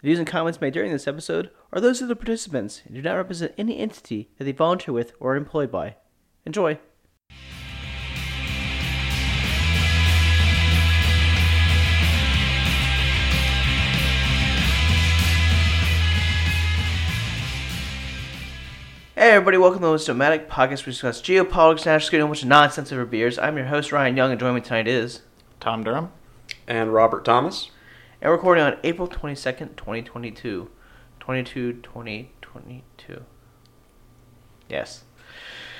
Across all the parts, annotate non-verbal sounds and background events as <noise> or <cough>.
The views and comments made during this episode are those of the participants and do not represent any entity that they volunteer with or are employed by. Enjoy. Hey everybody, welcome to the most Nomadic podcast where we discuss geopolitics, national security, and a bunch of nonsense over beers. I'm your host, Ryan Young, and joining me tonight is... Tom Durham. and Robert Thomas. And recording on April 22nd, 2022. 22, 2022. Yes.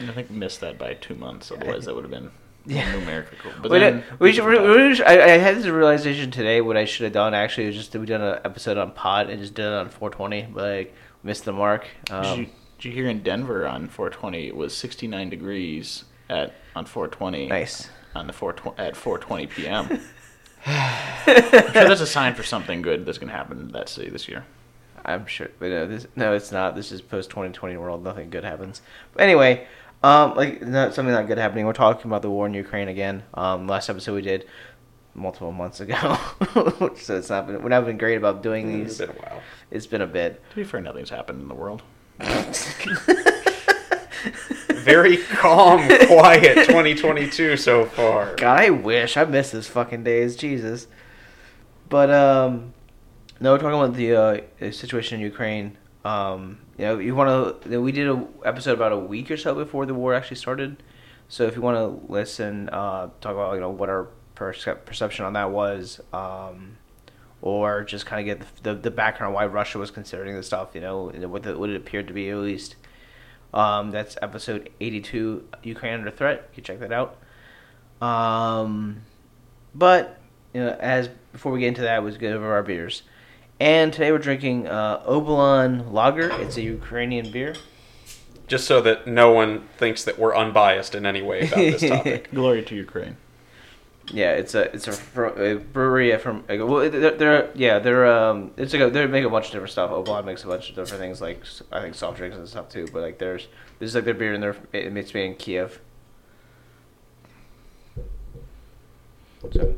I think missed that by two months. Otherwise, that would have been <laughs> Yeah. numerical. But we, then, did, we should, we should- I, I had this realization today. What I should have done actually was just that we done an episode on pod and just did it on 420, but like missed the mark. did, Um, you, did you hear in Denver on 420 it was 69 degrees at on 420? Nice. On the 420 at 4:20 p.m. <laughs> I'm sure that's a sign for something good that's going to happen in that city this year. I'm sure, but no, this, no, it's not. This is post 2020 world. Nothing good happens. But anyway, um, like not something not good happening. We're talking about the war in Ukraine again. Um, last episode we did multiple months ago, <laughs> so it's not been. We're not been great about doing It's these. been a while. It's been a bit. To be fair, nothing's happened in the world. <laughs> <laughs> Very calm, <laughs> quiet 2022 so far. God, I wish I miss those fucking days. Jesus. But um, no, we're talking about the uh, situation in Ukraine. Um, you know, you want to. We did a episode about a week or so before the war actually started. So if you want to listen, uh, talk about you know what our percep- perception on that was, um, or just kind of get the, the the background why Russia was considering this stuff. You know, what the, what it appeared to be at least. Um, that's episode eighty-two, Ukraine under threat. You can check that out. Um, but you know, as before we get into that, was good over our beers. And today we're drinking uh, Obolon Lager. It's a Ukrainian beer. Just so that no one thinks that we're unbiased in any way about this <laughs> topic. Glory to Ukraine. Yeah, it's a it's a, a brewery from well they're, they're yeah they're um it's like a, they make a bunch of different stuff. Obolon makes a bunch of different things like I think soft drinks and stuff too. But like there's this is like their beer and their it's made in Kiev. So.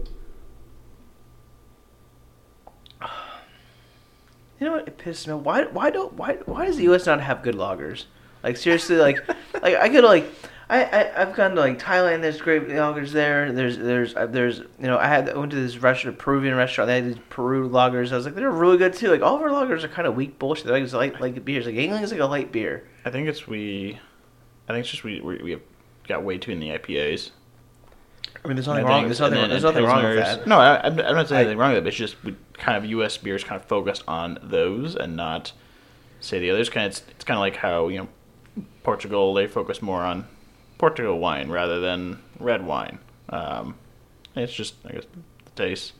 You know what? It pisses me. off. Why? Why don't? Why? Why does the U.S. not have good lagers? Like seriously, like, <laughs> like I could like, I, I I've gone to like Thailand. There's great lagers there. There's there's uh, there's you know I had I went to this restaurant, Peruvian restaurant. They had these Peru lagers. I was like, they're really good too. Like all of our lagers are kind of weak bullshit. They're like it's light like beers. Like Yuengling is like a light beer. I think it's we. I think it's just we we, we have got way too in the IPAs. I mean, there's I nothing wrong. There's nothing. and There's nothing wrong with that. No, I, I'm I'm not saying anything wrong with it. But it's just we kind of U.S. beers kind of focused on those and not say the others. Kind of it's, it's kind of like how you know Portugal they focus more on Portugal wine rather than red wine. Um, it's just I guess the taste.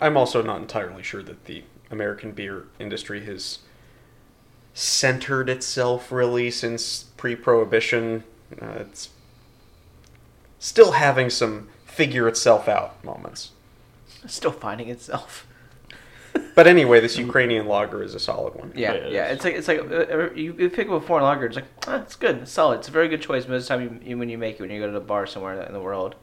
I'm also not entirely sure that the American beer industry has centered itself really since pre-prohibition. Uh, it's still having some figure itself out moments. Still finding itself. But anyway, this Ukrainian lager is a solid one. Yeah, Yeah, yeah. it's- It's like it's like uh, you, you pick up a foreign lager. It's like ah, it's good, it's solid. It's a very good choice most of the time you, you, when you make it when you go to the bar somewhere in the world.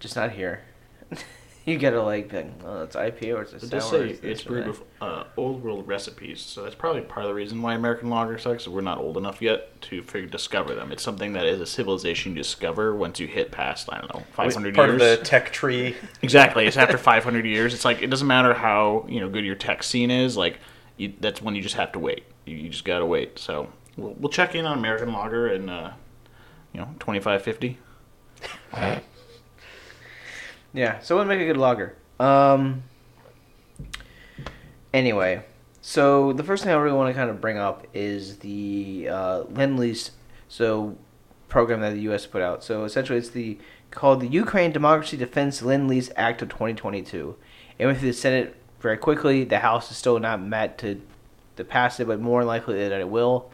Just not here. <laughs> you gotta like, be like oh, it's IPA or it's a It sour. does say this it's or brewed with uh, old world recipes, so that's probably part of the reason why American lager sucks. We're not old enough yet to figure, discover them. It's something that is a civilization you discover once you hit past I don't know 500 years. Part years. of the tech tree. Exactly. It's after <laughs> 500 years. It's like it doesn't matter how you know good your tech scene is. Like you, that's when you just have to wait. You, you just gotta wait. So we'll, we'll check in on American lager in uh, you know 25, 50. <laughs> Yeah, so would make a good lager. Um. Anyway, so the first thing I really want to kind of bring up is the uh, lend lease so program that the U.S. put out. So essentially, it's the called the Ukraine Democracy Defense Lend Lease Act of 2022. It went through the Senate very quickly. The House is still not met to to pass it, but more likely that it will.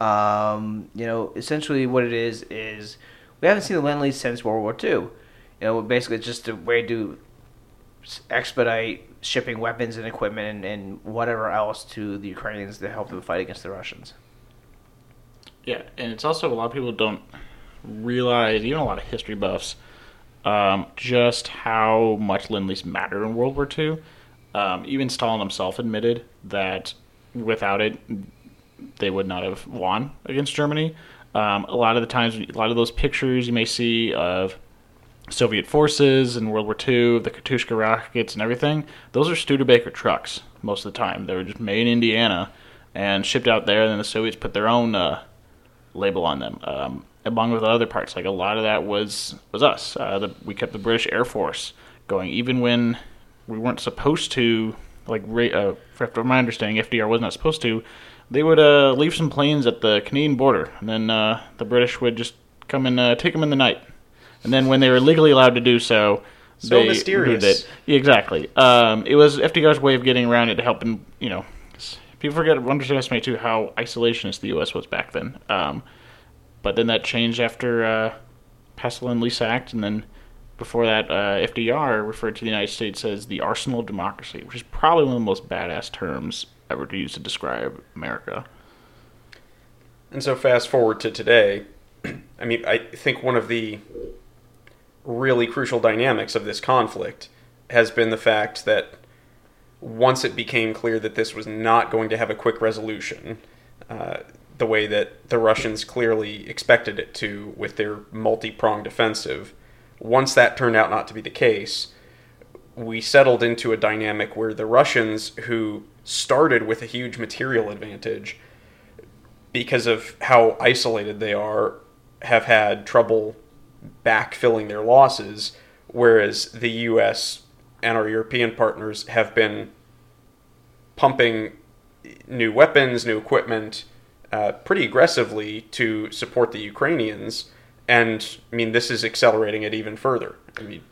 Um, you know, essentially what it is is we haven't seen the lend lease since World War II. You know, basically it's just a way to expedite shipping weapons and equipment and, and whatever else to the Ukrainians to help them fight against the Russians. Yeah, and it's also a lot of people don't realize, even a lot of history buffs, um, just how much lend lease mattered in World War II. Um, even Stalin himself admitted that without it, they would not have won against Germany. Um, a lot of the times, a lot of those pictures you may see of Soviet forces in World War II, the Katyusha rockets and everything, those are Studebaker trucks most of the time. They were just made in Indiana and shipped out there, and then the Soviets put their own uh, label on them, um, along with other parts. Like a lot of that was was us. Uh, the, we kept the British Air Force going, even when we weren't supposed to. Like, uh, from my understanding, FDR was not supposed to. They would uh, leave some planes at the Canadian border, and then uh, the British would just come and uh, take them in the night. And then when they were legally allowed to do so, So they mysterious. did it. Yeah, exactly. Um, it was FDR's way of getting around it to help him, you know. People forget, underestimate too how isolationist the U.S. was back then. Um, but then that changed after uh, the Lend-Lease Act, and then before that, uh, FDR referred to the United States as the arsenal of democracy, which is probably one of the most badass terms ever to use to describe America. And so fast forward to today, <clears throat> I mean, I think one of the really crucial dynamics of this conflict has been the fact that once it became clear that this was not going to have a quick resolution, uh, the way that the Russians clearly expected it to with their multi pronged offensive, once that turned out not to be the case, we settled into a dynamic where the Russians, who started with a huge material advantage, because of how isolated they are, have had trouble backfilling their losses, whereas the U.S. and our European partners have been pumping new weapons, new equipment, uh, pretty aggressively to support the Ukrainians. And I mean, this is accelerating it even further. I mean,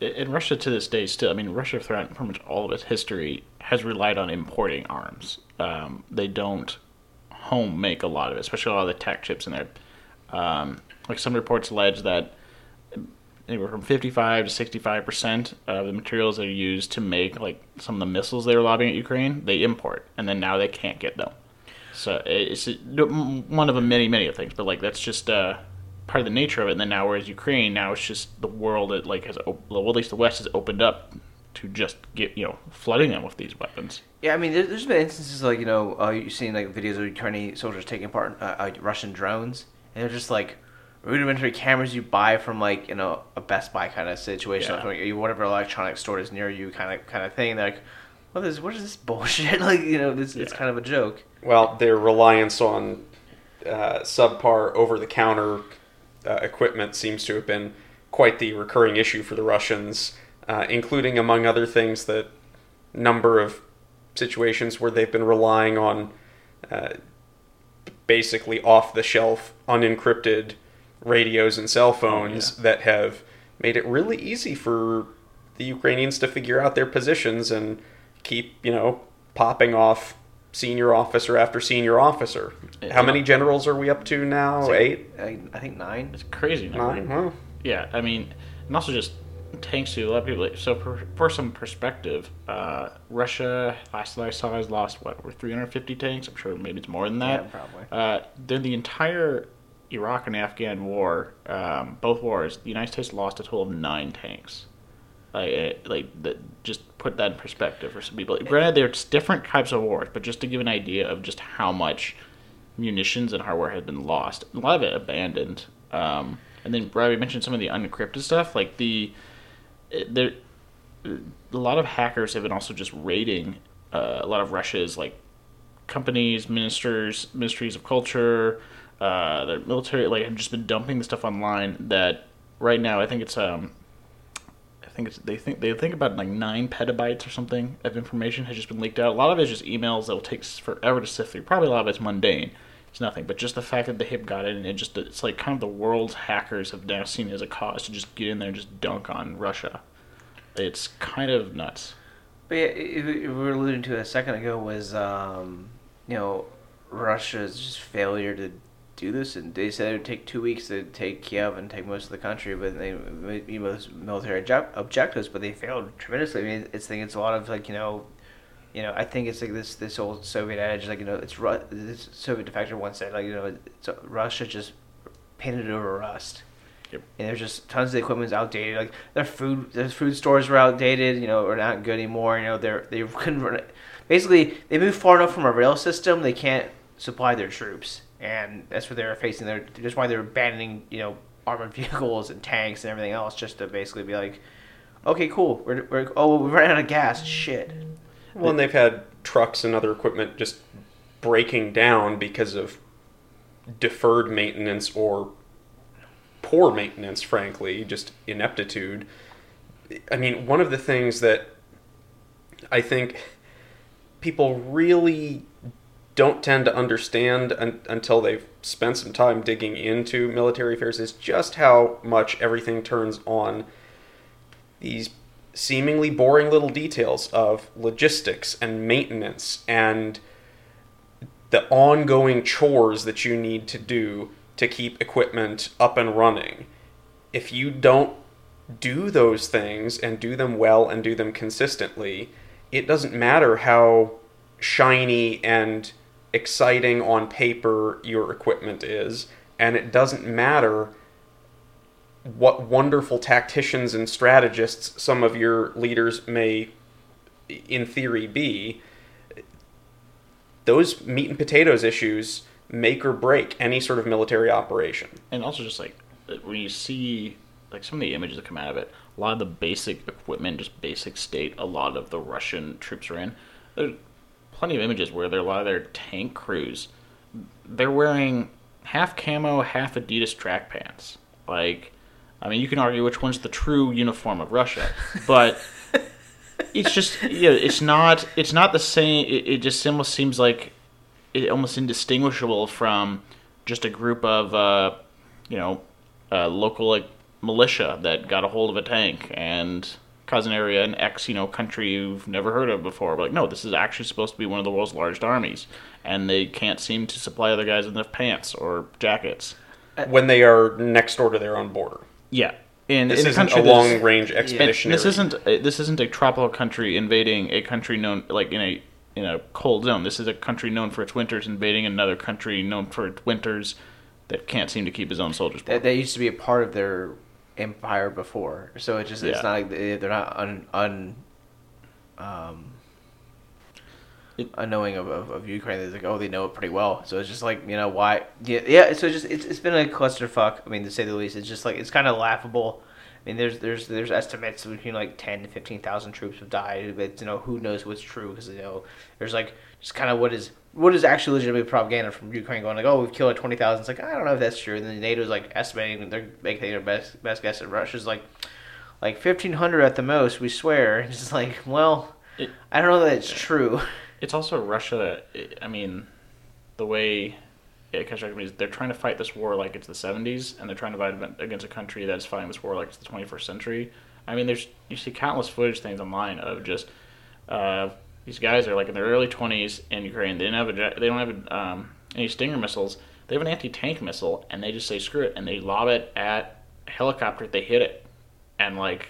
in Russia to this day, still, I mean, Russia throughout pretty much all of its history has relied on importing arms. Um, they don't home make a lot of it, especially a lot of the tech chips in there. Um, like some reports allege that anywhere from 55 to 65 percent of the materials that are used to make like some of the missiles they were lobbing at Ukraine, they import, and then now they can't get them. So it's one of the many, many of things. But like that's just uh, part of the nature of it. And then now, whereas Ukraine, now it's just the world that like has, well, at least the West has opened up to just get you know flooding them with these weapons. Yeah, I mean, there, has been instances like you know uh, you've seen like videos of Ukrainian soldiers taking part in uh, uh, Russian drones, and they're just like rudimentary cameras you buy from like you know a Best Buy kind of situation, Yeah. like whatever electronic store is near you, kind of kind of thing. They're like, what is what is this <laughs> bullshit? <laughs> like you know, this it's kind of a joke. well, their reliance on uh, subpar over the counter uh, equipment seems to have been quite the recurring issue for the Russians, uh, including, among other things, the number of situations where they've been relying on uh, basically off the shelf, unencrypted radios and cell phones that have made it really easy for the Ukrainians to figure out their positions and keep, you know, popping off senior officer after senior officer. Yeah. How many generals are we up to now? Eight? I, I think nine. It's crazy. number. Nine? Well, Yeah, I mean, and also just tanks too. A lot of people. So for, for some perspective, uh, Russia last that I saw has lost what over 350 tanks. I'm sure maybe it's more than that. Yeah, probably. Uh, during the entire Iraq and Afghan war, um, both wars, the United States lost a total of nine tanks. Like, uh, like that. Just put that in perspective for some people. Granted, there's different types of wars, but just to give an idea of just how much munitions and hardware had been lost, a lot of it abandoned. Um, and then Brad, we mentioned some of the unencrypted stuff, like the there. A lot of hackers have been also just raiding uh, a lot of Russia's like companies, ministers, ministries of culture, uh, the military, like have just been dumping the stuff online. That right now, I think it's um, I think it's they think they think about like nine petabytes or something of information has just been leaked out. A lot of it is just emails that will take forever to sift through. Probably a lot of it's mundane. It's nothing, but just the fact that the hip got it and it just it's like kind of the world's hackers have now seen it as a cause to just get in there and just dunk on Russia. It's kind of nuts. But yeah, we we were alluding to a second ago was um, you know Russia's just failure to do this, and they said it would take two weeks to take Kiev and take most of the country, but they most military object- objectives, but they failed tremendously. I mean, it's think it's a lot of like you know, you know, I think it's like this this old Soviet adage, like you know, it's Ru- this Soviet defector once said like you know, it's, uh, Russia just painted over rust. Yep. And there's just tons of the equipment's outdated. Like their food, their food stores were outdated. You know, are not good anymore. You know, they're they <laughs> couldn't run it. Basically, they moved far enough from a rail system. They can't supply their troops, and that's what they're facing. They're that's why they're abandoning you know armored <laughs> vehicles and tanks and everything else just to basically be like, okay, cool. We're, we're oh we ran out of gas. Shit. Well, and they've had trucks and other equipment just breaking down because of deferred maintenance or poor maintenance, frankly, just ineptitude. I mean, one of the things that I think people really don't tend to understand un- until they've spent some time digging into military affairs is just how much everything turns on these seemingly boring little details of logistics and maintenance and the ongoing chores that you need to do to keep equipment up and running. If you don't do those things and do them well and do them consistently, it doesn't matter how shiny and exciting on paper your equipment is, and it doesn't matter what wonderful tacticians and strategists some of your leaders may, in theory, be. Those meat and potatoes issues make or break any sort of military operation. And also, just like uh, when you see like some of the images that come out of it, a lot of the basic equipment, just basic state, a lot of the Russian troops are in. There's plenty of images where there a lot of their tank crews, they're wearing half camo, half Adidas track pants. Like, I mean, you can argue which one's the true uniform of Russia, <laughs> but it's just yeah, it's not it's not the same. It, it just almost seems like it almost indistinguishable from just a group of uh, you know uh, local like militia that got a hold of a tank and cousin area an ex you know country you've never heard of before. But like no, this is actually supposed to be one of the world's largest armies, and they can't seem to supply other guys with enough pants or jackets. When they are next door to their own border. Yeah, in, This in isn't country a long range and expeditionary. this isn't uh, this isn't a tropical country invading a country known like in a in a cold zone. This is a country known for its winters invading another country known for its winters that can't seem to keep his own soldiers. That, that used to be a part of their empire before, so it just it's not like they- they're not un, un um It- unknowing of, of, of Ukraine. They're like, oh, they know it pretty well. So it's just like you know why? Yeah, yeah. So it's just it's, it's been a clusterfuck. I mean, to say the least, it's just like it's kind of laughable. I mean, there's there's there's estimates between like ten to fifteen thousand troops have died, but you know who knows what's true because you know there's like just kind of what is what is actually legitimate propaganda from Ukraine going like oh we've killed twenty thousand. It's like I don't know if that's true. And then NATO's like estimating they're making their best best guess, and Russia's like like fifteen hundred at the most. We swear. <laughs> It's just like well, It- I don't know that it's true. It's also Russia. I mean, the way it constructed is they're trying to fight this war like it's the 70s, and they're trying to fight against a country that's fighting this war like it's the 21st century. I mean, there's you see countless footage things online of just uh, these guys are like in their early 20s in Ukraine. They don't have a, they don't have um, any Stinger missiles. They have an anti-tank missile, and they just say screw it, and they lob it at a helicopter. They hit it, and like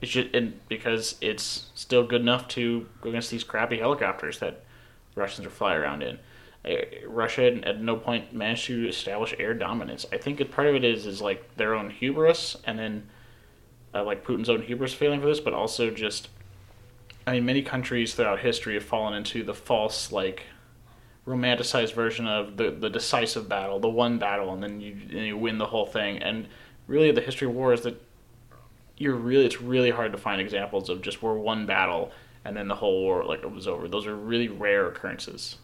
it's just and because it's still good enough to go against these crappy helicopters that Russians are fly around in. Uh, Russia at no point managed to establish air dominance. I think part of it is is like their own hubris, and then uh, like Putin's own hubris failing for this, but also just I mean many countries throughout history have fallen into the false like romanticized version of the the decisive battle, the one battle, and then you and you win the whole thing. And really, the history of war is that you're really it's really hard to find examples of just where one battle and then the whole war like it was over. Those are really rare occurrences.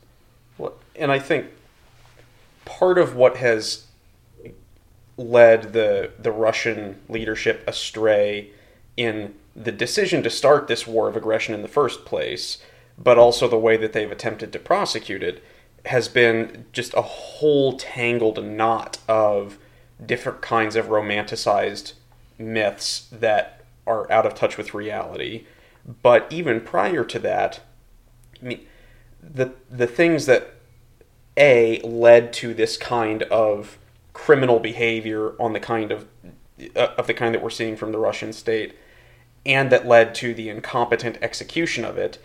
Well, and I think part of what has led the the Russian leadership astray in the decision to start this war of aggression in the first place, but also the way that they've attempted to prosecute it, has been just a whole tangled knot of different kinds of romanticized myths that are out of touch with reality. But even prior to that, I mean, the the things that a led to this kind of criminal behavior on the kind of uh, of the kind that we're seeing from the Russian state and that led to the incompetent execution of it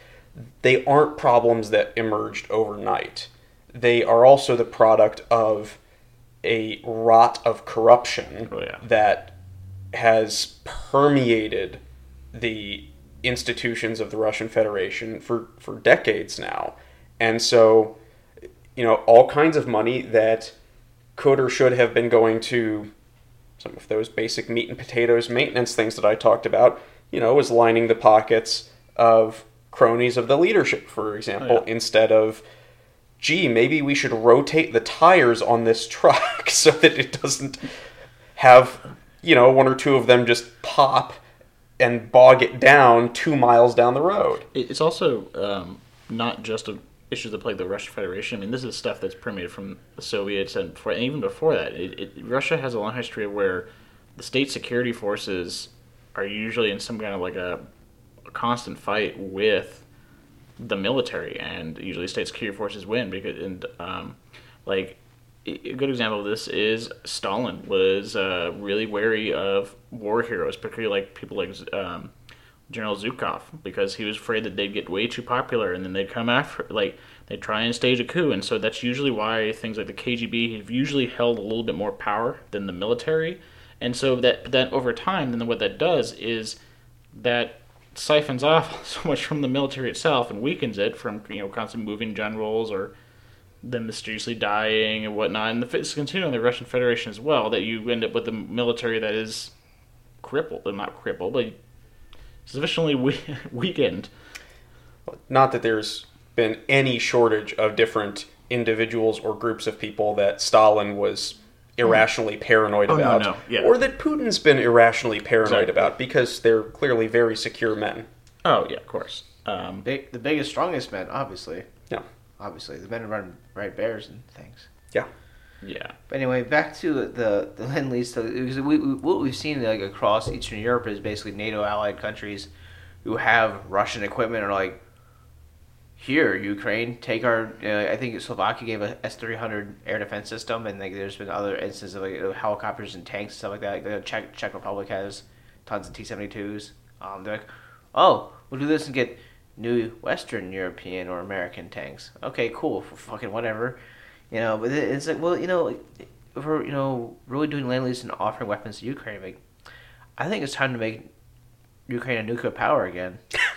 they aren't problems that emerged overnight they are also the product of a rot of corruption Oh, yeah. that has permeated the institutions of the Russian Federation for, for decades now. And so, you know, all kinds of money that could or should have been going to some of those basic meat and potatoes maintenance things that I talked about, you know, was lining the pockets of cronies of the leadership, for example, Oh, yeah. instead of, gee, maybe we should rotate the tires on this <laughs> truck <laughs> so that it doesn't have, you know, one or two of them just pop and bog it down two miles down the road. It's also um, not just a issues that plague the Russian Federation. I mean, this is stuff that's permeated from the Soviets and, before, and even before that. It, it, Russia has a long history of where the state security forces are usually in some kind of like a, a constant fight with the military, and usually state security forces win because and um, like a good example of this is Stalin was uh, really wary of war heroes, particularly like people like um, General Zhukov, because he was afraid that they'd get way too popular and then they'd come after, like they'd try and stage a coup, and so that's usually why things like the KGB have usually held a little bit more power than the military, and so that that over time, then what that does is that siphons off <laughs> so much from the military itself and weakens it from you know constantly moving generals or them mysteriously dying and whatnot. And the, it's continuing in the Russian Federation as well that you end up with a military that is crippled, and not crippled, but sufficiently we- <laughs> weakened. Not that there's been any shortage of different individuals or groups of people that Stalin was irrationally paranoid Oh, no, about, no, yeah. or that Putin's been irrationally paranoid Exactly. about because they're clearly very secure men. Oh yeah, of course. Um, Big, the biggest, strongest men, obviously. Yeah. Obviously, the men who run right bears and things. yeah, Yeah. But anyway, back to the the lend lease. So, because we, we, what we've seen like across Eastern Europe is basically NATO allied countries who have Russian equipment are like, here Ukraine, take our. Uh, I think Slovakia gave a S three hundred air defense system, and like there's been other instances of like helicopters and tanks and stuff like that. Like the Czech Czech Republic has tons of T seventy twos. Um, they're like, oh, we'll do this and get new Western European or American tanks. Okay, cool, fucking whatever. You know, but it's like, well, you know, if we're you know really doing lend lease and offering weapons to Ukraine, like, I think it's time to make Ukraine a nuclear power again. <laughs>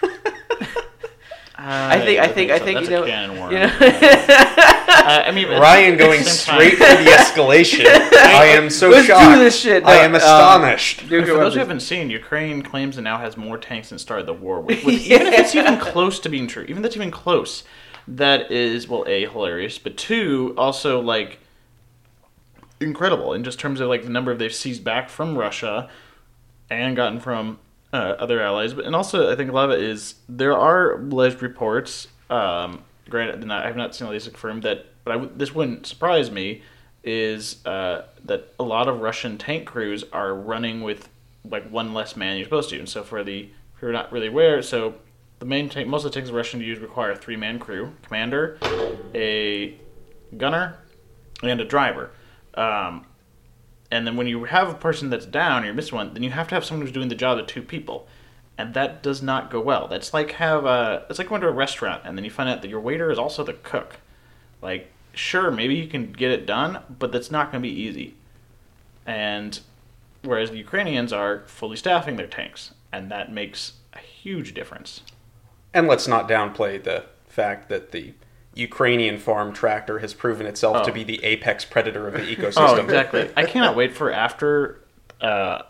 I think, I think, I think, That's you know, a can of worms. you know. <laughs> Uh, I mean, <laughs> Ryan going same time- straight for the <laughs> escalation. I am so Let's do shocked. this shit. I am um, astonished. And Nuclear for those who haven't seen, Ukraine claims it now has more tanks than started the war. With, with- Even if it's even close to being true, even if that's even close, that is well, a hilarious, but two also like incredible in just terms of like the number of they've seized back from Russia and gotten from uh, other allies. But and also I think a lot of it is there are alleged reports. Um, granted, I have not seen all these confirmed that, but I this wouldn't surprise me. Is uh, that a lot of Russian tank crews are running with like one less man you're supposed to, and so for the if you're not really aware, so the main tank, most of the tanks Russian use require a three man crew, commander, a gunner, and a driver. Um, and then when you have a person that's down, or you miss one, then you have to have someone who's doing the job of two people, and that does not go well. That's like have a it's like going to a restaurant and then you find out that your waiter is also the cook. Like, sure, maybe you can get it done, but that's not going to be easy. And whereas the Ukrainians are fully staffing their tanks, and that makes a huge difference. And let's not downplay the fact that the Ukrainian farm tractor has proven itself to Oh. be the apex predator of the <laughs> ecosystem. Oh, exactly. I <laughs> cannot wait for after uh,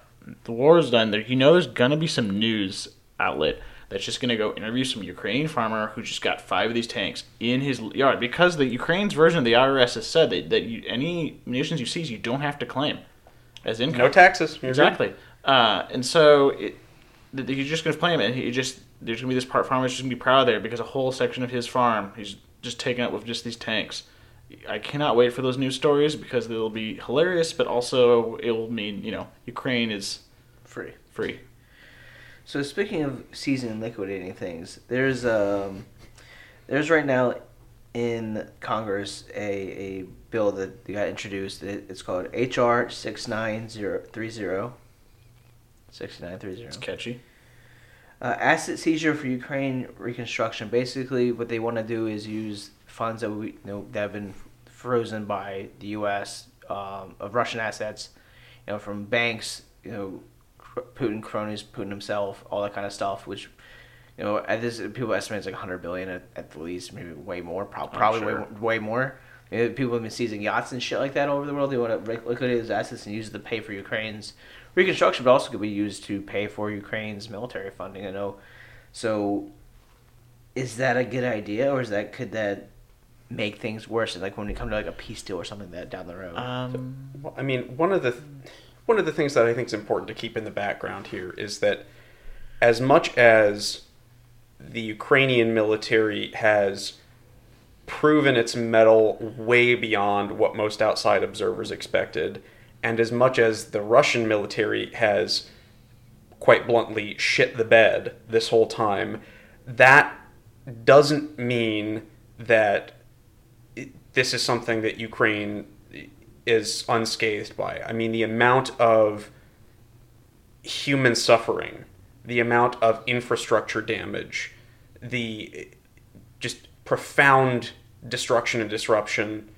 the war is done. There, you know, there's gonna be some news outlet that's just gonna go interview some Ukrainian farmer who just got five of these tanks in his yard because the Ukraine's version of the IRS has said that, that you, any munitions you seize, you don't have to claim as income. No taxes. Exactly. Uh, and so it, you're just going to claim it. and he just there's going to be this part farmer that's just going to be proud there because a whole section of his farm he's just taken up with just these tanks. I cannot wait for those news stories because they'll be hilarious, but also it will mean you know Ukraine is Free. free. So speaking of seizing and liquidating things, there's um, there's right now in Congress a, a bill that got introduced. It's called HR six nine zero three zero. Six nine three zero. It's catchy. Uh, asset seizure for Ukraine reconstruction. Basically, what they want to do is use funds that we you know that have been frozen by the U.S. um, of Russian assets, you know, from banks, you know, Putin cronies, Putin himself, all that kind of stuff, which you know, at this people estimate it's like 100 billion at, at the least, maybe way more, probably, probably sure. way, way more. You know, people have been seizing yachts and shit like that all over the world. They want to liquidate those assets and use it to pay for Ukraine's reconstruction, but also could be used to pay for Ukraine's military funding. I know. So, is that a good idea, or is that could that make things worse? Like when we come to like a peace deal or something like that down the road. Um, Well, I mean, one of the one of the things that I think is important to keep in the background here is that as much as the Ukrainian military has proven its mettle way beyond what most outside observers expected, and as much as the Russian military has quite bluntly shit the bed this whole time, that doesn't mean that this is something that Ukraine is unscathed by. I mean, the amount of human suffering, the amount of infrastructure damage, the just profound destruction and disruption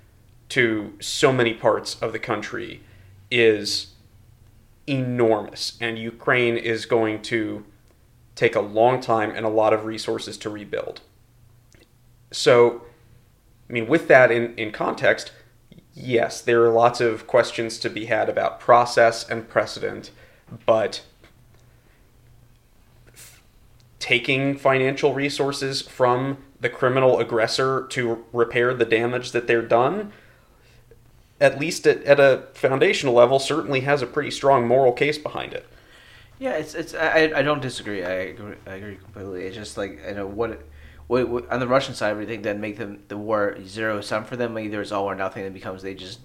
to so many parts of the country is enormous. And Ukraine is going to take a long time and a lot of resources to rebuild. So, I mean, with that in, in context, yes, there are lots of questions to be had about process and precedent, but taking financial resources from the criminal aggressor to repair the damage that they're done, at least at, at a foundational level, certainly has a pretty strong moral case behind it. Yeah, it's it's I, I don't disagree. I agree, I agree completely. It's just like I know what, what, what on the Russian side, everything think that make them the war zero sum for them. Either it's all or nothing. It becomes they just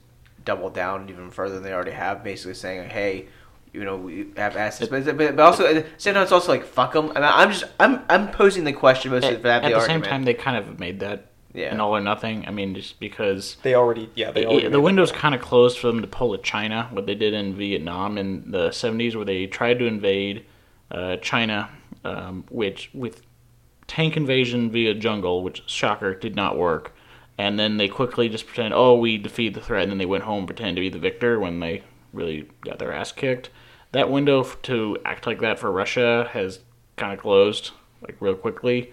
double down even further than they already have, basically saying, "Hey, you know, we have assets." But, but, but also, at the same time, it's also like fuck them. And I, I'm just I'm I'm posing the question mostly at, for that at the, the argument. same time, they kind of made that Yeah. an all or nothing. I mean, just because They already, yeah, they it- already. the window's kind of closed for them to pull at China, what they did in Vietnam in the 70s, where they tried to invade uh, China, um, which with tank invasion via jungle, which shocker did not work. And then they quickly just pretend, oh, we defeat the threat, and then they went home and pretend to be the victor when they really got their ass kicked. That window f- to act like that for Russia has kind of closed, like real quickly.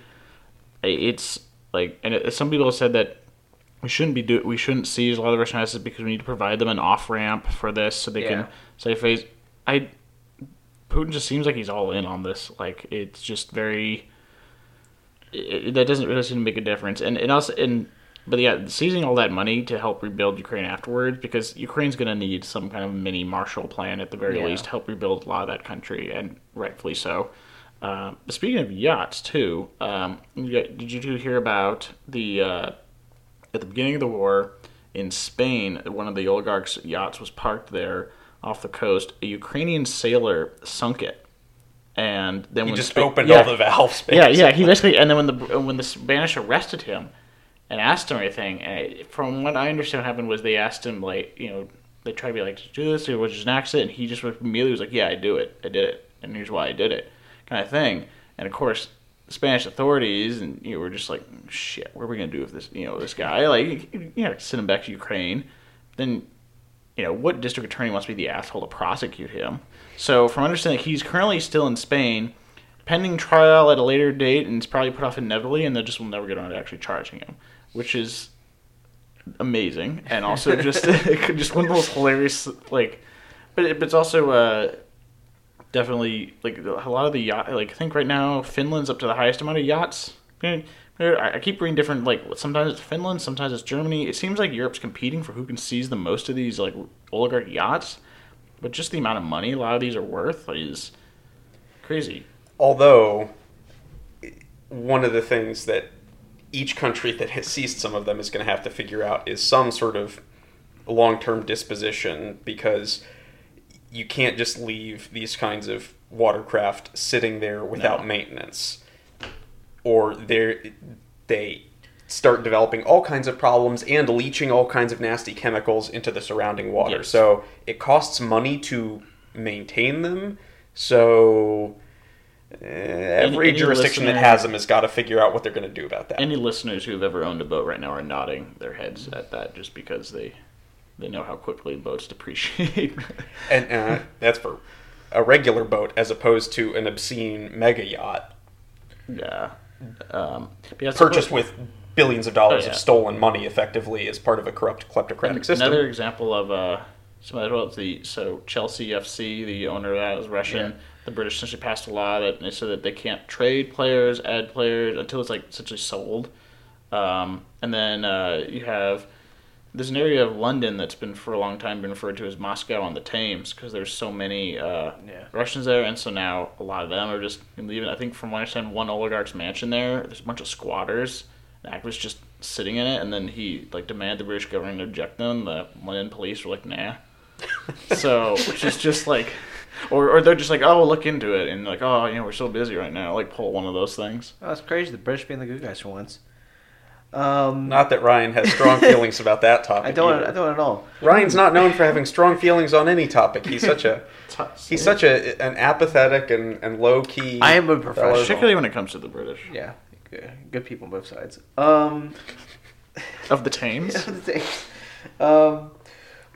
It's like, and it, some people have said that we shouldn't be do we shouldn't seize a lot of Russian assets because we need to provide them an off ramp for this so they Yeah. can say phase. I Putin just seems like he's all in on this. Like it's just very. It, that doesn't really seem to make a difference, and and also and but yeah, seizing all that money to help rebuild Ukraine afterwards because Ukraine's going to need some kind of mini Marshall Plan at the very Yeah. least to help rebuild a lot of that country, and rightfully so. Uh, speaking of yachts, too, um, did you two hear about the uh, at the beginning of the war in Spain? One of the oligarchs' yachts was parked there off the coast. A Ukrainian sailor sunk it, and then He when just Spa- opened yeah, all the valves. yeah, basically. yeah. He basically, and then when the when the Spanish arrested him and asked him everything, and from what I understand, what happened was they asked him like, you know, they tried to be like, "Did you do this? Or was it just an accident?" And he just immediately was like, "Yeah, I do it. I did it, and here's why I did it," kind of thing. And of course, Spanish authorities and you know, were just like, "Shit, what are we gonna do with this? You know, this guy? Like, you know, send him back to Ukraine." Then you know, what district attorney wants to be the asshole to prosecute him? So, from understanding, he's currently still in Spain, pending trial at a later date, and it's probably put off inevitably, and they just will never get around to actually charging him, which is amazing, and also just <laughs> just one of the most hilarious, like, but, it, but it's also uh, definitely like a lot of the yacht. Like, I think right now Finland's up to the highest amount of yachts. Eh, eh, I I keep reading different like sometimes it's Finland, sometimes it's Germany. It seems like Europe's competing for who can seize the most of these like oligarch yachts, but just the amount of money a lot of these are worth is crazy. Although, one of the things that each country that has seized some of them is going to have to figure out is some sort of long term disposition because you can't just leave these kinds of watercraft sitting there without No. maintenance. Or they they start developing all kinds of problems and leaching all kinds of nasty chemicals into the surrounding water. Yes. So it costs money to maintain them. So uh, every any jurisdiction that has them has got to figure out what they're going to do about that. Any listeners who have ever owned a boat right now are nodding their heads at that just because they they know how quickly boats depreciate. <laughs> and uh, that's for a regular boat as opposed to an obscene mega yacht yeah. Um, purchased with billions of dollars Oh, yeah. of stolen money, effectively as part of a corrupt kleptocratic system. Another example of uh, some of well, the so Chelsea FC, the owner of that is Russian. Yeah. The British essentially passed a law that they said that they can't trade players, add players until it's like essentially sold. Um, and then uh, you have there's an area of London that's been for a long time been referred to as Moscow on the Thames because there's so many uh, Yeah. Russians there, and so now a lot of them are just leaving. I think from what I understand, one oligarch's mansion there. There's a bunch of squatters. The activist just sitting in it, and then he like demanded the British government to eject them. The London police were like, nah. <laughs> so which is just like, or or they're just like, oh, we'll look into it, and like, oh, you know, we're so busy right now. Like pull one of those things. Oh, that's crazy. The British being the good guys for once. Um, Not that Ryan has strong <laughs> feelings about that topic. I don't. either. I don't at all. Ryan's not known for having strong feelings on any topic. He's such a <laughs> he's such a an apathetic and, and low key. I am a professional. particularly when it comes to the British Yeah, good, good people on both sides. Um, <laughs> of the Thames. um,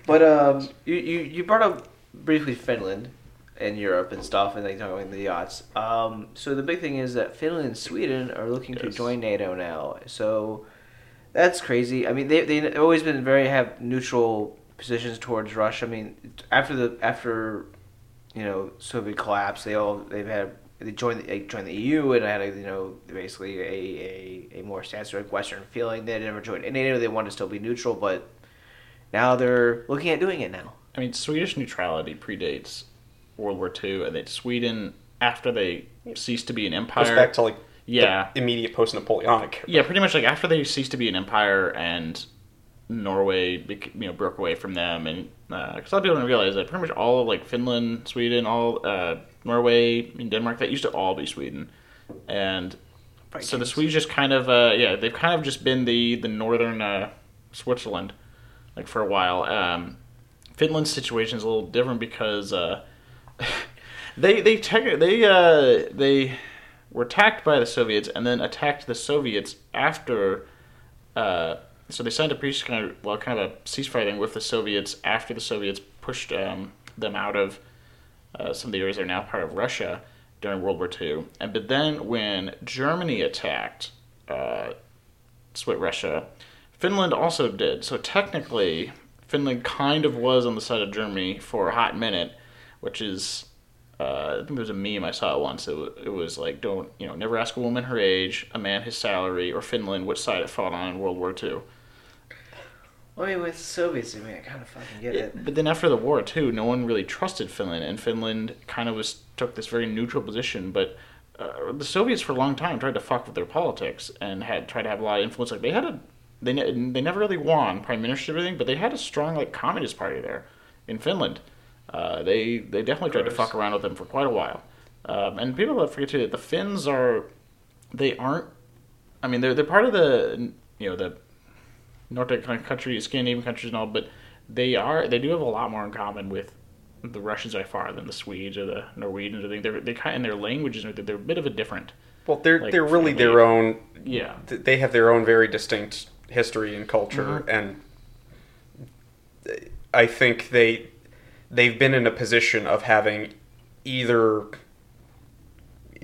but um, you, you you brought up briefly Finland and Europe and stuff, and talking about the yachts. Um, so the big thing is that Finland and Sweden are looking to join NATO now. So that's crazy. I mean, they they've always been very have neutral positions towards Russia. I mean, after the after you know Soviet collapse, they all they've had they joined they joined the EU and had a, you know basically a, a, a more stance like Western feeling. They never joined NATO. They wanted to still be neutral, but now they're looking at doing it now. I mean, Swedish neutrality predates World War II, and that Sweden, after they ceased to be an goes empire, back to like yeah, the immediate post Napoleonic. yeah, pretty much like after they ceased to be an empire and Norway, you know, broke away from them, and because a lot of people don't realize that pretty much all of like Finland, Sweden, all uh, Norway, and Denmark, that used to all be Sweden, and so the Swedes just kind of uh, yeah they've kind of just been the the northern uh, Switzerland like for a while. Um, Finland's situation is a little different because uh, <laughs> they they tech- they uh, they were attacked by the Soviets and then attacked the Soviets after. Uh, so they signed a peace kind of well kind of a ceasefire thing with the Soviets after the Soviets pushed um, them out of uh, some of the areas that are now part of Russia during World War II. And but then when Germany attacked uh, Russia, Finland also did. So technically, Finland kind of was on the side of Germany for a hot minute, which is. Uh, I think there was a meme I saw it once. It, wa- it was like, don't you know, never ask a woman her age, a man his salary, or Finland which side it fought on in World War II. I mean, with Soviets, I mean, I kind of fucking get it. But then after the war too, no one really trusted Finland, and Finland kind of was took this very neutral position. But uh, the Soviets for a long time tried to fuck with their politics and had tried to have a lot of influence. Like they had a they ne- they never really won prime minister or anything, but they had a strong like communist party there in Finland. Uh, they they definitely tried to fuck around with them for quite a while. Um, and people forget too that the Finns are they aren't. I mean, they're they're part of the you know the Nordic countries, Scandinavian countries, and all, but they are they do have a lot more in common with the Russians by far than the Swedes or the Norwegians. I think they're they kind and their languages everything, they're a bit of a different. Well, they're Like, they're really family. their own. Yeah, They have their own very distinct history and culture, Mhm. and I think they they've been in a position of having either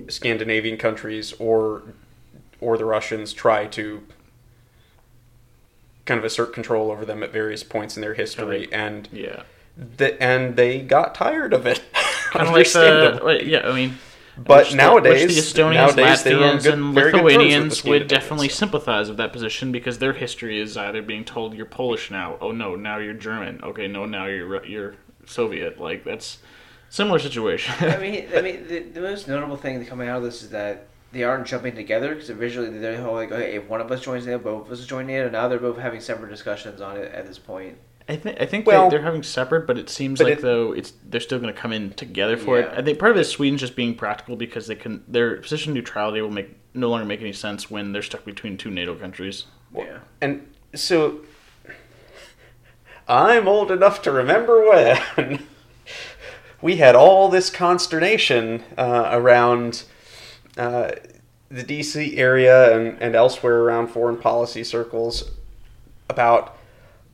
Scandinavian countries or or the Russians try to kind of assert control over them at various points in their history, and yeah. the, and they got tired of it. <laughs> Kind of like the wait, yeah. I mean, But which nowadays- which the Estonians, nowadays Latvians, good- and very good terms with the Lithuanians would definitely sympathize with that position because their history is either being told you're Polish now, oh no, now you're German, okay, no, now you're you're Soviet. Like that's similar situation. I <laughs> mean, I mean, the, the most notable thing coming out of this is that they aren't jumping together because originally they're all like, okay, if one of us joins NATO, both of us join NATO. Now they're both having separate discussions on it at this point. I think I think Well- they, they're having separate, but it seems But like it- though it's they're still going to come in together for it. I think part of it is Sweden's just being practical because they can their position neutrality will make no longer make any sense when they're stuck between two NATO countries. yeah. And so I'm old enough to remember when. <laughs> We had all this consternation uh, around uh, the DC area and, and elsewhere around foreign policy circles about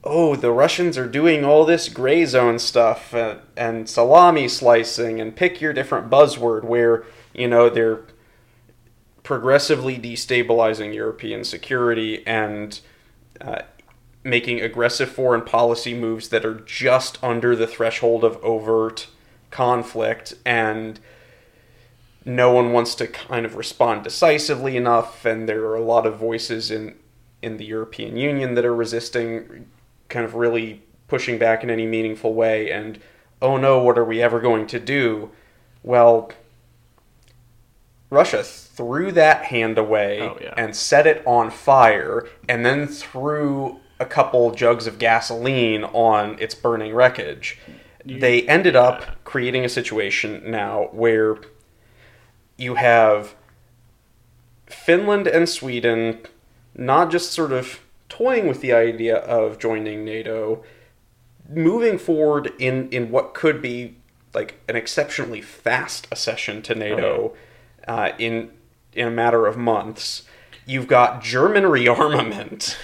oh, the Russians are doing all this gray zone stuff and, and salami slicing and pick your different buzzword where, you know, they're progressively destabilizing European security and uh, making aggressive foreign policy moves that are just under the threshold of overt conflict and no one wants to kind of respond decisively enough and there are a lot of voices in in the European Union that are resisting kind of really pushing back in any meaningful way and oh no what are we ever going to do well Russia threw that hand away Oh, yeah. and set it on fire and then threw a couple jugs of gasoline on its burning wreckage. They ended up creating a situation now where you have Finland and Sweden not just sort of toying with the idea of joining NATO, moving forward in, in what could be like an exceptionally fast accession to NATO uh, in in a matter of months. You've got German rearmament.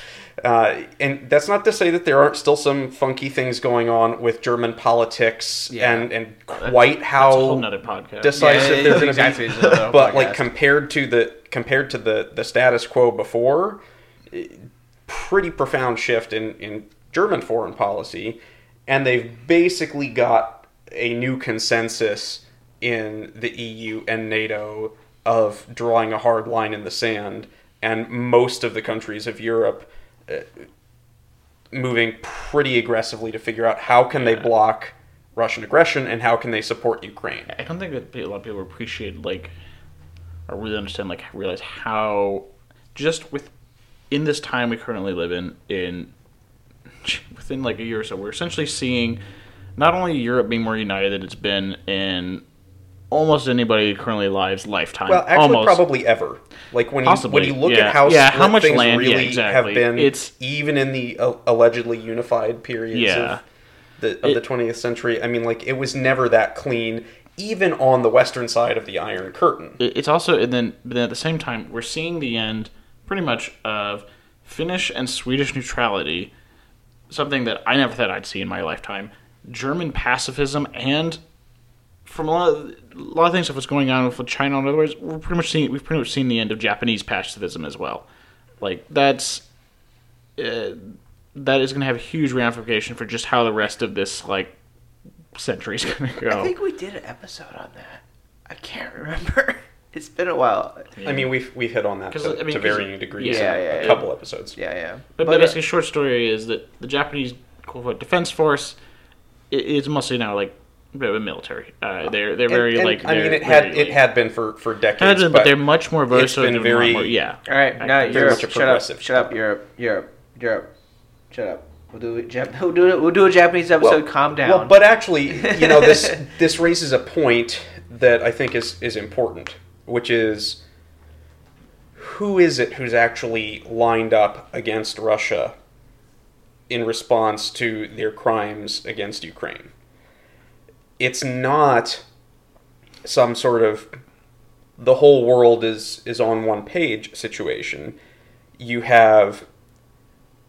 Uh, and that's not to say that there aren't still some funky things going on with German politics Yeah. and, and quite how That's whole podcast. decisive Yeah, they're going exactly to it's be. another <laughs> but like compared to the compared to the the status quo before, eh, pretty profound shift in in German foreign policy, and they've basically got a new consensus in the EU and NATO of drawing a hard line in the sand, and most of the countries of Europe Uh, moving pretty aggressively to figure out how can they block Russian aggression and how can they support Ukraine. I don't think that a lot of people appreciate like or really understand like realize how just with in this time we currently live in in <laughs> within like a year or so we're essentially seeing not only Europe being more united than it's been in almost anybody currently alive's lifetime. Well, actually, almost. probably ever. Like when you when you look yeah. at how Yeah, how much things land- yeah, really exactly. have been, It's- even in the uh, allegedly unified periods Yeah. of the of the 20th century. I mean, like it was never that clean, even on the western side of the Iron Curtain. It- it's also and then but then at the same time we're seeing the end pretty much of Finnish and Swedish neutrality, something that I never thought I'd see in my lifetime. German pacifism and from a lot of, a lot of things of what's going on with China and otherwise, we're pretty much seeing we've pretty much seen the end of Japanese pacifism as well. Like that's uh, that is going to have a huge ramification for just how the rest of this like century is going to go. I think we did an episode on that. I can't remember. <laughs> It's been a while. I mean, we've we've hit on that to, I mean, to 'cause- varying degrees Yeah, in yeah, a yeah. couple episodes. Yeah, yeah. But, But, but uh, basically, short story is that the Japanese quote unquote defense force is mostly now like a bit of a military. Uh, they're they're And- very and, like I mean, it had very, it had been for for decades, had been, but, but they're much more versed. it's been in doing a lot very- more- yeah. all right, now Very Europe. Shut up. Shut up, Europe. Europe. Europe. Shut up. We'll do it. Jap- we'll do it. We'll do a Japanese episode. Calm down. Well, but actually, you know, this <laughs> this raises a point that I think is is important, which is who is it who's actually lined up against Russia in response to their crimes against Ukraine? It's not some sort of the whole world is is on one page situation. You have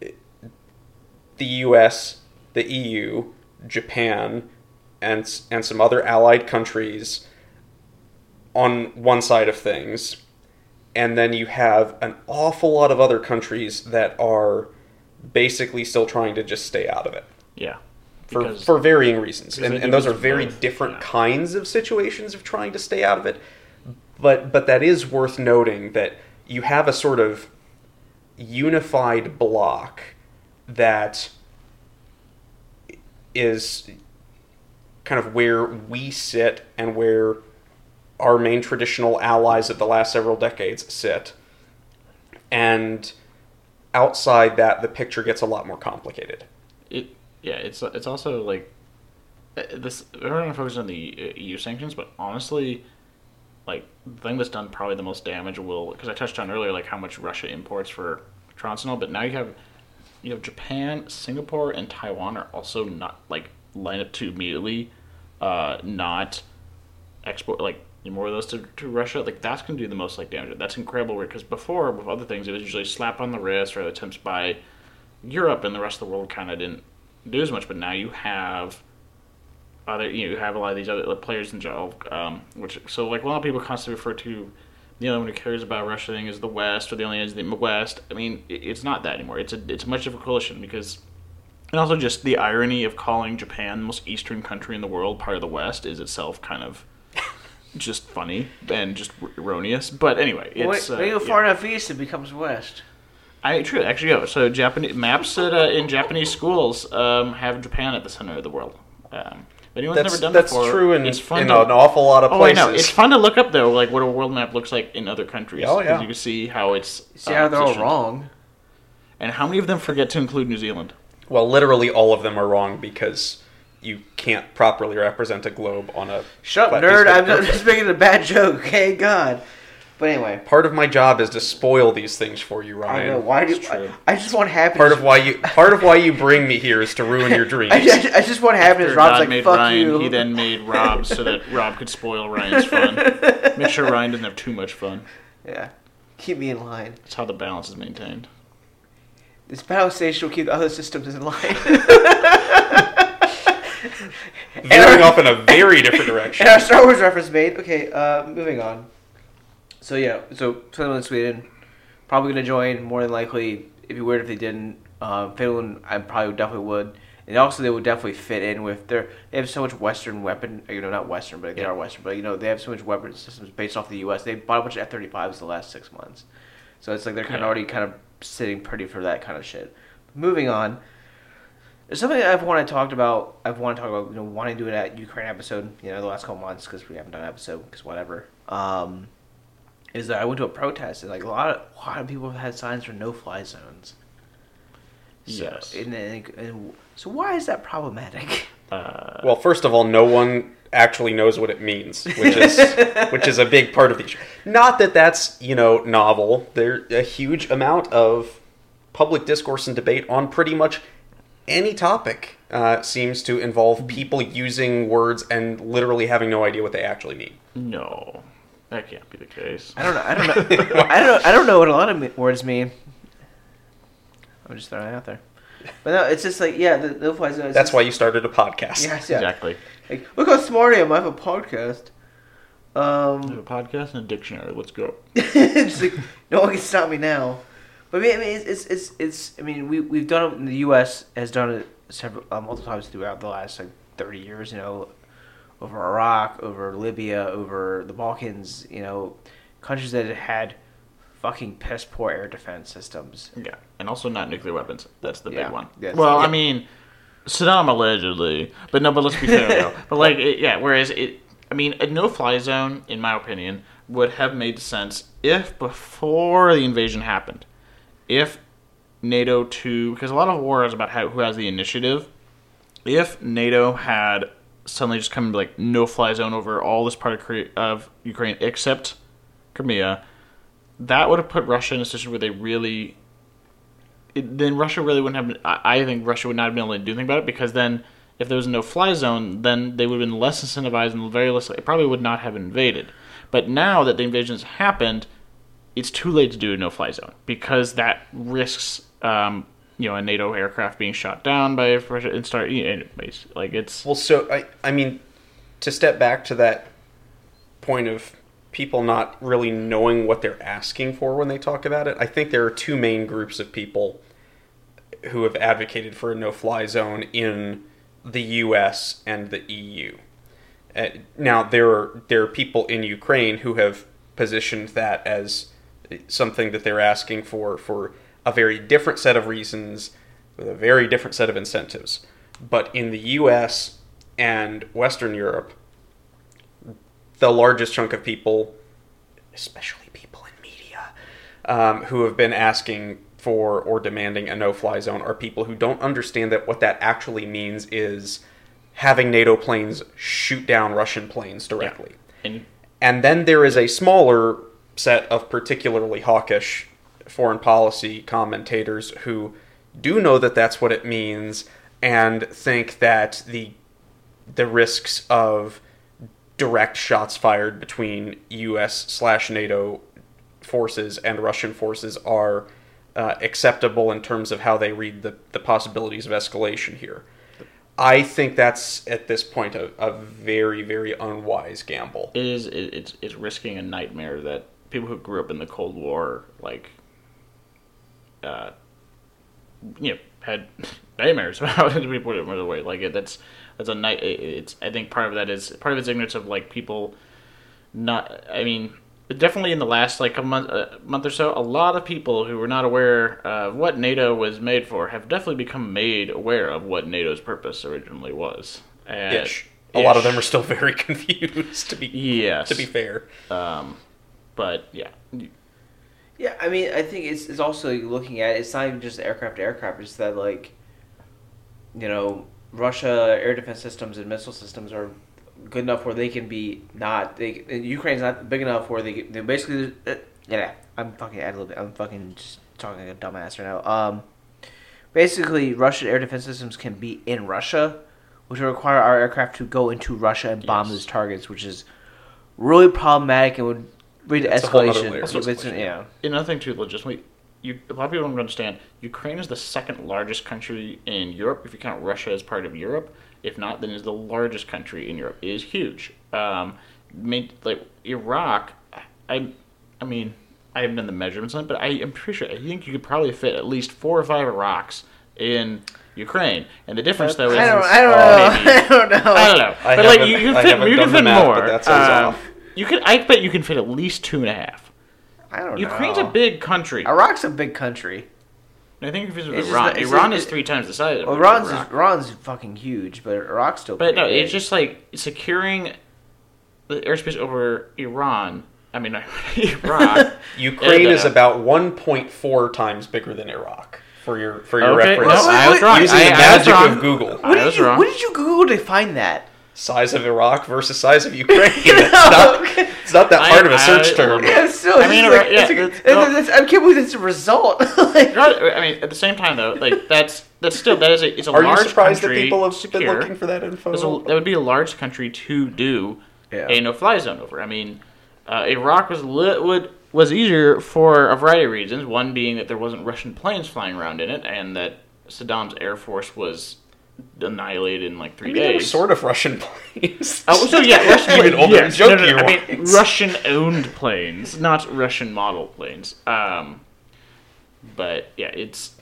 the U.S., the EU, Japan, and and some other allied countries on one side of things, and then you have an awful lot of other countries that are basically still trying to just stay out of it Yeah. For for varying reasons, and, and those are very both, different yeah. kinds of situations of trying to stay out of it. But but that is worth noting that you have a sort of unified block that is kind of where we sit and where our main traditional allies of the last several decades sit. And outside that, the picture gets a lot more complicated. Yeah. It's it's also like uh, this. We're going to focus on the EU sanctions, but honestly, like the thing that's done probably the most damage will because I touched on earlier like how much Russia imports for all, but now you have you know Japan, Singapore, and Taiwan are also not like line up to immediately uh, not export like more of those to, to Russia. Like that's gonna do the most like damage. That's incredible because before with other things it was usually slap on the wrist or attempts by Europe and the rest of the world kind of didn't do as much, but now you have other you know you have a lot of these other players involved. Um, which so like a lot of people constantly refer to the only one who cares about Russia thing is the West, or the only one is the West. I mean, it, it's not that anymore. It's a it's much of a coalition because, and also just the irony of calling Japan the most eastern country in the world part of the West is itself kind of <laughs> just funny and just erroneous. But anyway, it's you uh, go far yeah. enough east, it becomes west. I true actually. Yeah. So Japanese maps at, uh, in Japanese schools um, have Japan at the center of the world. Um, if anyone's That's never done that's before, true in, it's fun in to- an awful lot of Oh, I know. It's fun to look up though, like what a world map looks like in other countries. Oh, yeah. 'cause You can see how it's See uh, how they're all wrong. And how many of them forget to include New Zealand? Well, literally all of them are wrong because you can't properly represent a globe on a. Shut up, nerd. I'm just making a bad joke. <laughs> Okay, God. But anyway, Part of my job is to spoil these things for you, Ryan. I Ryan. know why do It's I. I just want happiness. Part of why you part of why you bring me here is to ruin your <laughs> dreams. I, I, I just want happiness. After Rob's God like, made fuck Ryan, you. he then made Rob so that <laughs> Rob could spoil Ryan's fun. Make sure Ryan doesn't have too much fun. yeah, keep me in line. That's how the balance is maintained. This battle station will keep the other systems in line. Veering <laughs> off in a very different direction. And our Star Wars reference made. Okay, uh, moving on. So yeah, so Finland, Sweden, probably gonna join. More than likely, it'd be weird if they didn't. Um, Finland, I probably definitely would. And also, they would definitely fit in with their. They have so much Western weapon. You know, not Western, but they Yeah. are Western. But you know, they have so much weapon systems based off the U.S. They bought a bunch of F-35s the last six months, so it's like they're kind of Yeah. already kind of sitting pretty for that kind of shit. Moving on. There's something I've wanted to talk about. I've wanted to talk about, you know, wanting to do it at Ukraine episode, you know, the last couple months because we haven't done an episode because whatever. Um, is that I went to a protest and like a lot of a lot of people have had signs for no fly zones. So, Yes. And, then- and so why is that problematic? Uh, <laughs> Well, first of all, no one actually knows what it means, which is <laughs> which is a big part of the issue. Not that that's you know novel. There a huge amount of public discourse and debate on pretty much any topic uh, seems to involve people using words and literally having no idea what they actually mean. no, that can't be the case. I don't know. I don't know. <laughs> I don't know. I don't know what a lot of words mean. I'm just throwing it out there. But no, it's just like yeah, the no fly zone. That's just- why you started a podcast. Yes, yeah. Exactly. Like, look how smart I am. I have a podcast. I have Um, a podcast and a dictionary. Let's go. <laughs> it's like, no one can stop me now. But I mean, I mean, it's, it's, it's, it's I mean, we we've done it. In the U.S. has done it several uh, multiple times throughout the last like thirty years. You know, over Iraq, over Libya, over the Balkans. You know, countries that had fucking piss poor air defense systems. Yeah, and also not nuclear weapons. That's the Yeah, big one. yes. Well, Yeah. I mean, Saddam allegedly, but no. But let's be fair though. <laughs> But like, it, yeah. Whereas it, I mean, a no-fly zone, in my opinion, would have made sense if before the invasion happened, if NATO two, because a lot of war is about how, who has the initiative. If NATO had suddenly just come like no-fly zone over all this part of, Korea, of Ukraine except Crimea, that would have put Russia in a situation where they really it, then Russia really wouldn't have. I I think Russia would not have been able to do anything about it because then, if there was no-fly zone, then they would have been less incentivized and very less. It probably would not have invaded. But now that the invasion has happened, it's too late to do a no-fly zone because that risks, um, you know, a NATO aircraft being shot down by Russia and start. Anyways, like it's Well, so I, I mean, to step back to that point of people not really knowing what they're asking for when they talk about it, I think there are two main groups of people who have advocated for a no-fly zone in the U.S. and the EU. Uh, now, there are there are people in Ukraine who have positioned that as something that they're asking for for a very different set of reasons with a very different set of incentives. But in the US and Western Europe, the largest chunk of people, especially people in media, um, who have been asking for or demanding a no fly zone are people who don't understand that what that actually means is having NATO planes shoot down Russian planes directly. and And then there is a smaller set of particularly hawkish foreign policy commentators who do know that that's what it means and think that the the risks of direct shots fired between U.S. slash NATO forces and Russian forces are uh, acceptable in terms of how they read the, the possibilities of escalation here. I think that's at this point a, a very very unwise gamble. It is it, it's it's risking a nightmare that people who grew up in the Cold War like uh you know had nightmares <laughs> about it to be put it another way like it, that's that's a night it, it's I think part of that is part of it's ignorance of like people not I mean definitely in the last like a month a month or so a lot of people who were not aware of what NATO was made for have definitely become made aware of what NATO's purpose originally was. And, Ish. A lot of them are still <laughs> very confused. To be Yes. to be fair. Um, but yeah, Yeah, I mean, I think it's, it's also looking at it's not even just aircraft to aircraft. It's that like, you know, Russia air defense systems and missile systems are good enough where they can be not. They Ukraine's not big enough where they they basically. Uh, yeah, I'm fucking ad lib. I'm fucking just talking like a dumbass right now. Um, basically, Russian air defense systems can be in Russia, which would require our aircraft to go into Russia and bomb Yes. those targets, which is really problematic and would lead to That's a whole nother escalation. layer of If it's- escalation. yeah. another thing too, legitimately, you a lot of people don't understand. Ukraine is the second largest country in Europe if you count Russia as part of Europe. If not, then it's the largest country in Europe. It is huge. Um, main, like Iraq, I, I mean, I haven't done the measurements on it, but I am pretty sure. I think you could probably fit at least four or five Iraqs in Ukraine. And the difference though is I don't, I don't Oh, know. <laughs> maybe. I don't know. I don't know, I but like you, you fit, you can fit math, more. but that sounds Um, off. You could, I bet you can fit at least two and a half. I don't Ukraine's know. Ukraine's a big country. Iraq's a big country. I think if you visit It's Iran, that- Iran just- is three times the size of Well, Iraq. Iran's is, Iran's fucking huge, but Iraq's still. But no, pretty it's just like securing the airspace over Iran. I mean, <laughs> Iraq. <laughs> Ukraine is about 1.4 times bigger than Iraq. For your for your Okay, reference, no, I was wrong. using I- the I magic wrong. of Google, What I did you, wrong. What did you Google to find that? Size of Iraq versus size of Ukraine. <laughs> It's not, it's not that I- hard of a search I term. love it. Yeah, still, I it's mean, like, Iraq- yeah, it's like- that's- it's- it's- I can't believe that's the result. <laughs> like, Not- I mean, at the same time though, like that's that's still that is a it's a Are you large surprised that country people have secure. been looking for that info? A- that would be a large country to do Yeah. a no-fly zone over. I mean, uh, Iraq was li- would was easier for a variety of reasons. One being that there wasn't Russian planes flying around in it, and that Saddam's air force was annihilated in like I three mean, they were days. sort of Russian <laughs> planes. Oh, so yeah, <laughs> Russian Even older yes, no, no, no, I mean. Russian-owned planes, not Russian model planes. Um, but yeah, it's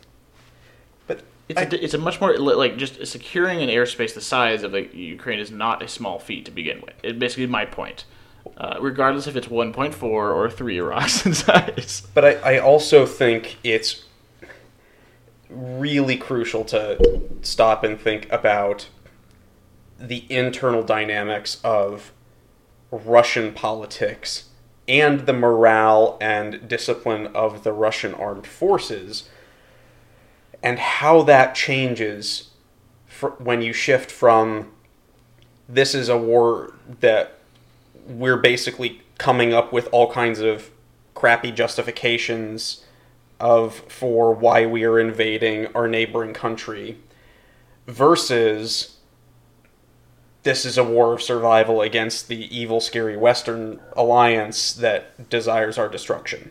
But it's I- a, it's a much more like just securing an airspace the size of like, Ukraine is not a small feat to begin with. It basically my point. Uh, regardless if it's 1.4 or 3 Iraqs <laughs> in size. But I, I also think it's really crucial to stop and think about the internal dynamics of Russian politics and the morale and discipline of the Russian armed forces and how that changes when you shift from this is a war that we're basically coming up with all kinds of crappy justifications of for why we are invading our neighboring country versus this is a war of survival against the evil scary western alliance that desires our destruction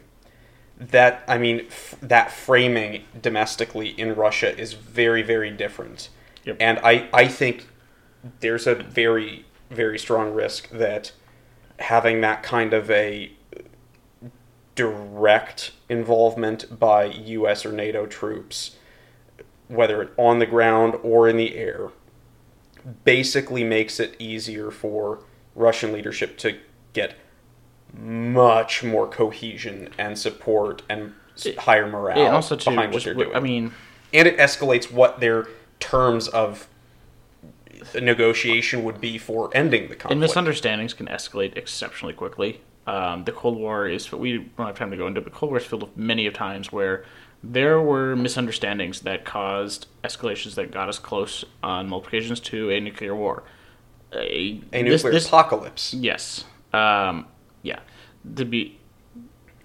that i mean f- that framing domestically in russia is very very different Yep. and i i think there's a very very strong risk that having that kind of a direct involvement by US or NATO troops whether it on the ground or in the air basically makes it easier for Russian leadership to get much more cohesion and support and It- higher morale Yeah, also too, behind what they're doing. I mean, and it escalates what their terms of negotiation would be for ending the conflict. and misunderstandings can escalate exceptionally quickly. Um, the Cold War is we don't have time to go into, but the Cold War is filled with many of times where there were misunderstandings that caused escalations that got us close on multiple occasions to a nuclear war. A, a this- nuclear this- apocalypse. Yes. Um, yeah. To be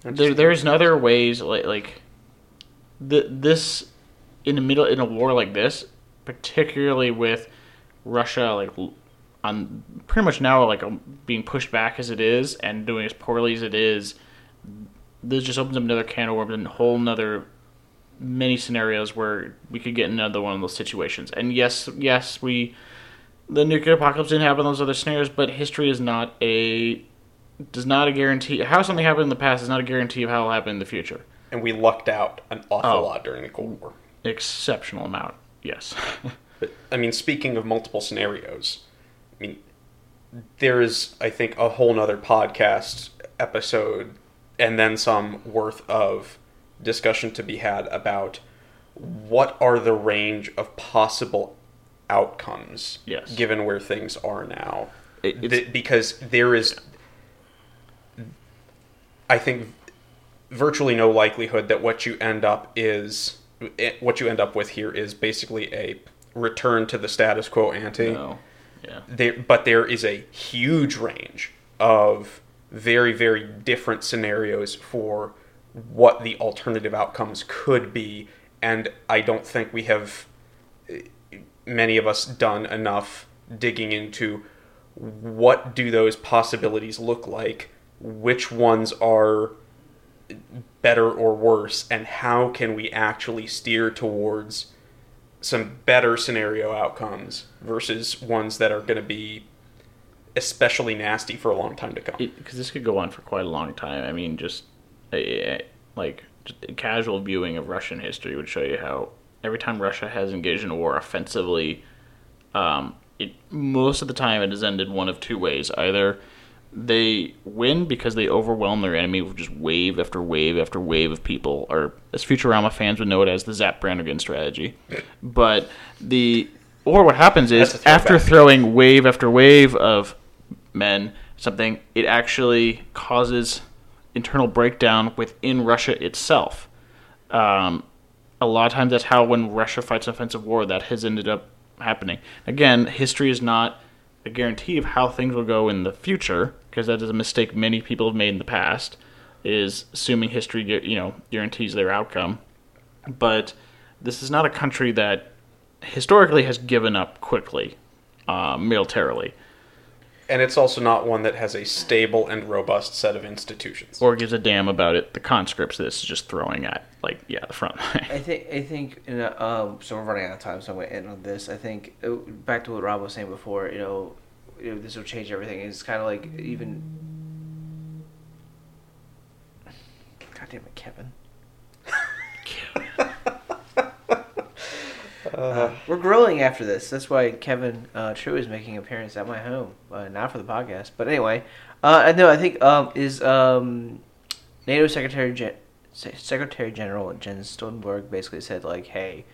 there, there's other ways like like the, this in the middle in a war like this, particularly with Russia like on pretty much now like um, being pushed back as it is and doing as poorly as it is. This just opens up another can of worms and a whole nother many scenarios where we could get another one of those situations. And yes, yes, we the nuclear apocalypse didn't happen in those other scenarios, but history is not a does not a guarantee how something happened in the past is not a guarantee of how it'll happen in the future. And we lucked out an awful Oh. lot during the Cold War. Exceptional amount, yes. <laughs> But I mean, speaking of multiple scenarios, there is, I think, a whole nother podcast episode and then some worth of discussion to be had about what are the range of possible outcomes Yes. given where things are now. Because there is, I think, virtually no likelihood that what you end up is eh, what you end up with here is basically a return to the status quo ante. no. There, but there is a huge range of very, very different scenarios for what the alternative outcomes could be, and I don't think we have eh, many of us done enough digging into what do those possibilities look like, which ones are better or worse, and how can we actually steer towards some better scenario outcomes versus ones that are going to be especially nasty for a long time to come. because this could go on for quite a long time. I mean, just a, a- like casual viewing of Russian history would show you how every time Russia has engaged in a war offensively, um, it most of the time it has ended one of two ways: either they win because they overwhelm their enemy with just wave after wave after wave of people, or as Futurama fans would know it as the Zap Brannigan strategy. But the or what happens is throwback. after throwing wave after wave of men something, it actually causes internal breakdown within Russia itself. Um, a lot of times, that's how when Russia fights an offensive war, that has ended up happening. Again, history is not a guarantee of how things will go in the future, because that is a mistake many people have made in the past. Is assuming history, you know, guarantees their outcome. But this is not a country that historically has given up quickly, uh, militarily. And it's also not one that has a stable and robust set of institutions. or gives a damn about it. The conscripts this is just throwing at like yeah the front line. I think I think in a, um, so we're running out of time, so I'm gonna end on this. I think uh, back to what Rob was saying before. You know, you know this will change everything. It's kind of like even. God damn it, Kevin. Uh, <laughs> we're grilling after this. That's why Kevin uh, True is making an appearance at my home, uh, not for the podcast, but anyway. Uh, I know. I think um, is um, NATO Secretary Gen- Se- Secretary General Jens Stoltenberg basically said like, "Hey,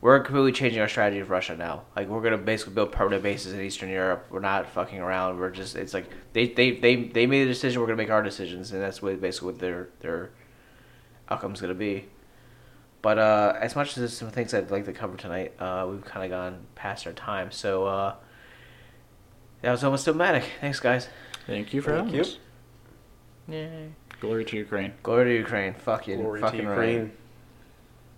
we're completely changing our strategy of Russia now. Like, we're gonna basically build permanent bases in Eastern Europe. We're not fucking around. We're just it's like they they they, they made a decision. We're gonna make our decisions, and that's what basically what their their outcome's gonna be." But uh, as much as there's some things I'd like to cover tonight, uh, we've kind of gone past our time. So uh, that was almost dramatic. Thanks, guys. Thank you for Thank having you. us. Yay! Glory to Ukraine. Glory to Ukraine. Fucking Glory to Ukraine. Right.